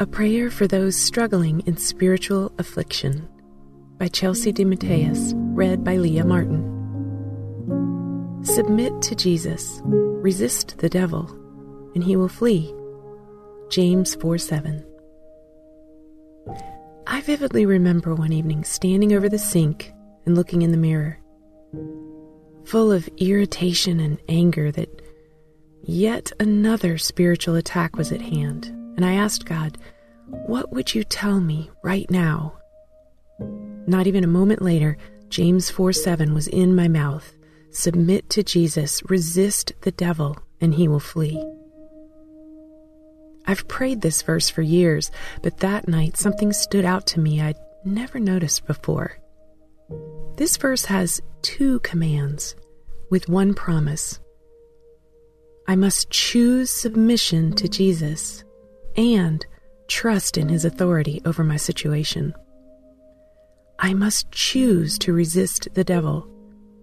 A Prayer for Those Struggling in Spiritual Affliction by Chelsea DeMatteis, read by Leah Martin. Submit to Jesus, resist the devil, and he will flee. James 4 7. I vividly remember one evening standing over the sink and looking in the mirror, full of irritation and anger that yet another spiritual attack was at hand, and I asked God, What would you tell me right now? Not even a moment later, James 4 7 was in my mouth. Submit to Jesus, resist the devil, and he will flee. I've prayed this verse for years, but that night something stood out to me I'd never noticed before. This verse has two commands with one promise. I must choose submission to Jesus and trust in his authority over my situation. I must choose to resist the devil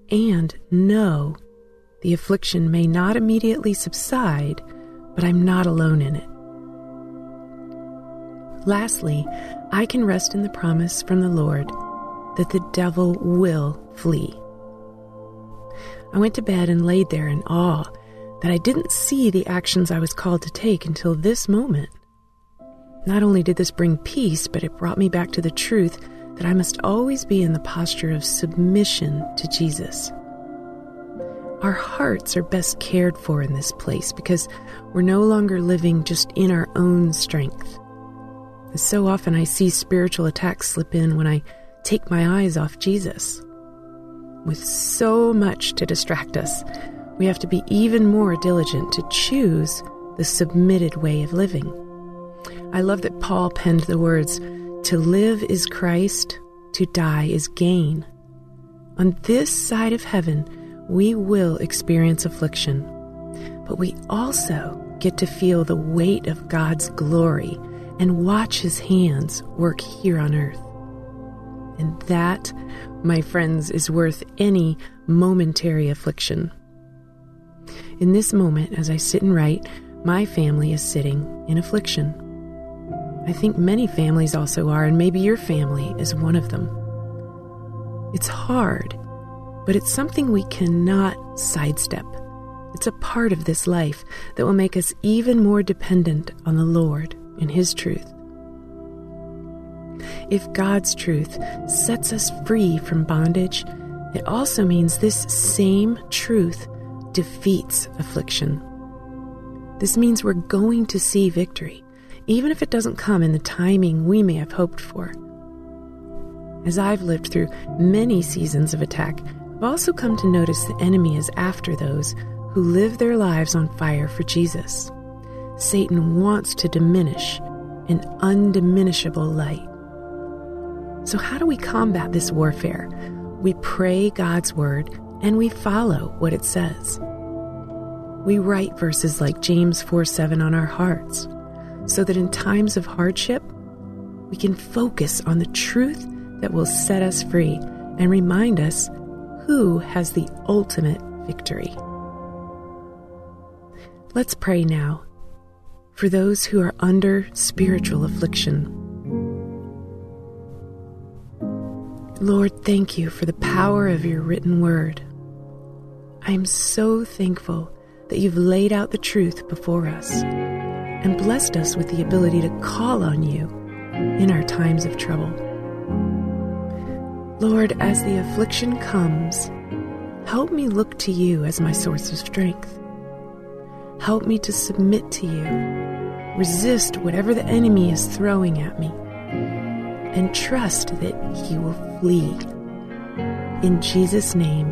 and know the affliction may not immediately subside, but I'm not alone in it. Lastly, I can rest in the promise from the Lord that the devil will flee. I went to bed and laid there in awe that I didn't see the actions I was called to take until this moment. Not only did this bring peace, but it brought me back to the truth that I must always be in the posture of submission to Jesus. Our hearts are best cared for in this place because we're no longer living just in our own strength. So often I see spiritual attacks slip in when I take my eyes off Jesus. With so much to distract us, we have to be even more diligent to choose the submitted way of living. I love that Paul penned the words, To live is Christ, to die is gain. On this side of heaven, we will experience affliction, but we also get to feel the weight of God's glory and watch His hands work here on earth. And that, my friends, is worth any momentary affliction. In this moment, as I sit and write, my family is sitting in affliction. I think many families also are, and maybe your family is one of them. It's hard, but it's something we cannot sidestep. It's a part of this life that will make us even more dependent on the Lord and His truth. If God's truth sets us free from bondage, it also means this same truth defeats affliction. This means we're going to see victory, even if it doesn't come in the timing we may have hoped for. As I've lived through many seasons of attack, I've also come to notice the enemy is after those who live their lives on fire for Jesus. Satan wants to diminish an undiminishable light. So, how do we combat this warfare? We pray God's word and we follow what it says. We write verses like James 4 7 on our hearts so that in times of hardship, we can focus on the truth that will set us free and remind us who has the ultimate victory. Let's pray now for those who are under spiritual affliction. Lord, thank you for the power of your written word. I am so thankful that you've laid out the truth before us and blessed us with the ability to call on you in our times of trouble. Lord, as the affliction comes, help me look to you as my source of strength. Help me to submit to you, resist whatever the enemy is throwing at me, and trust that he will flee. In Jesus' name,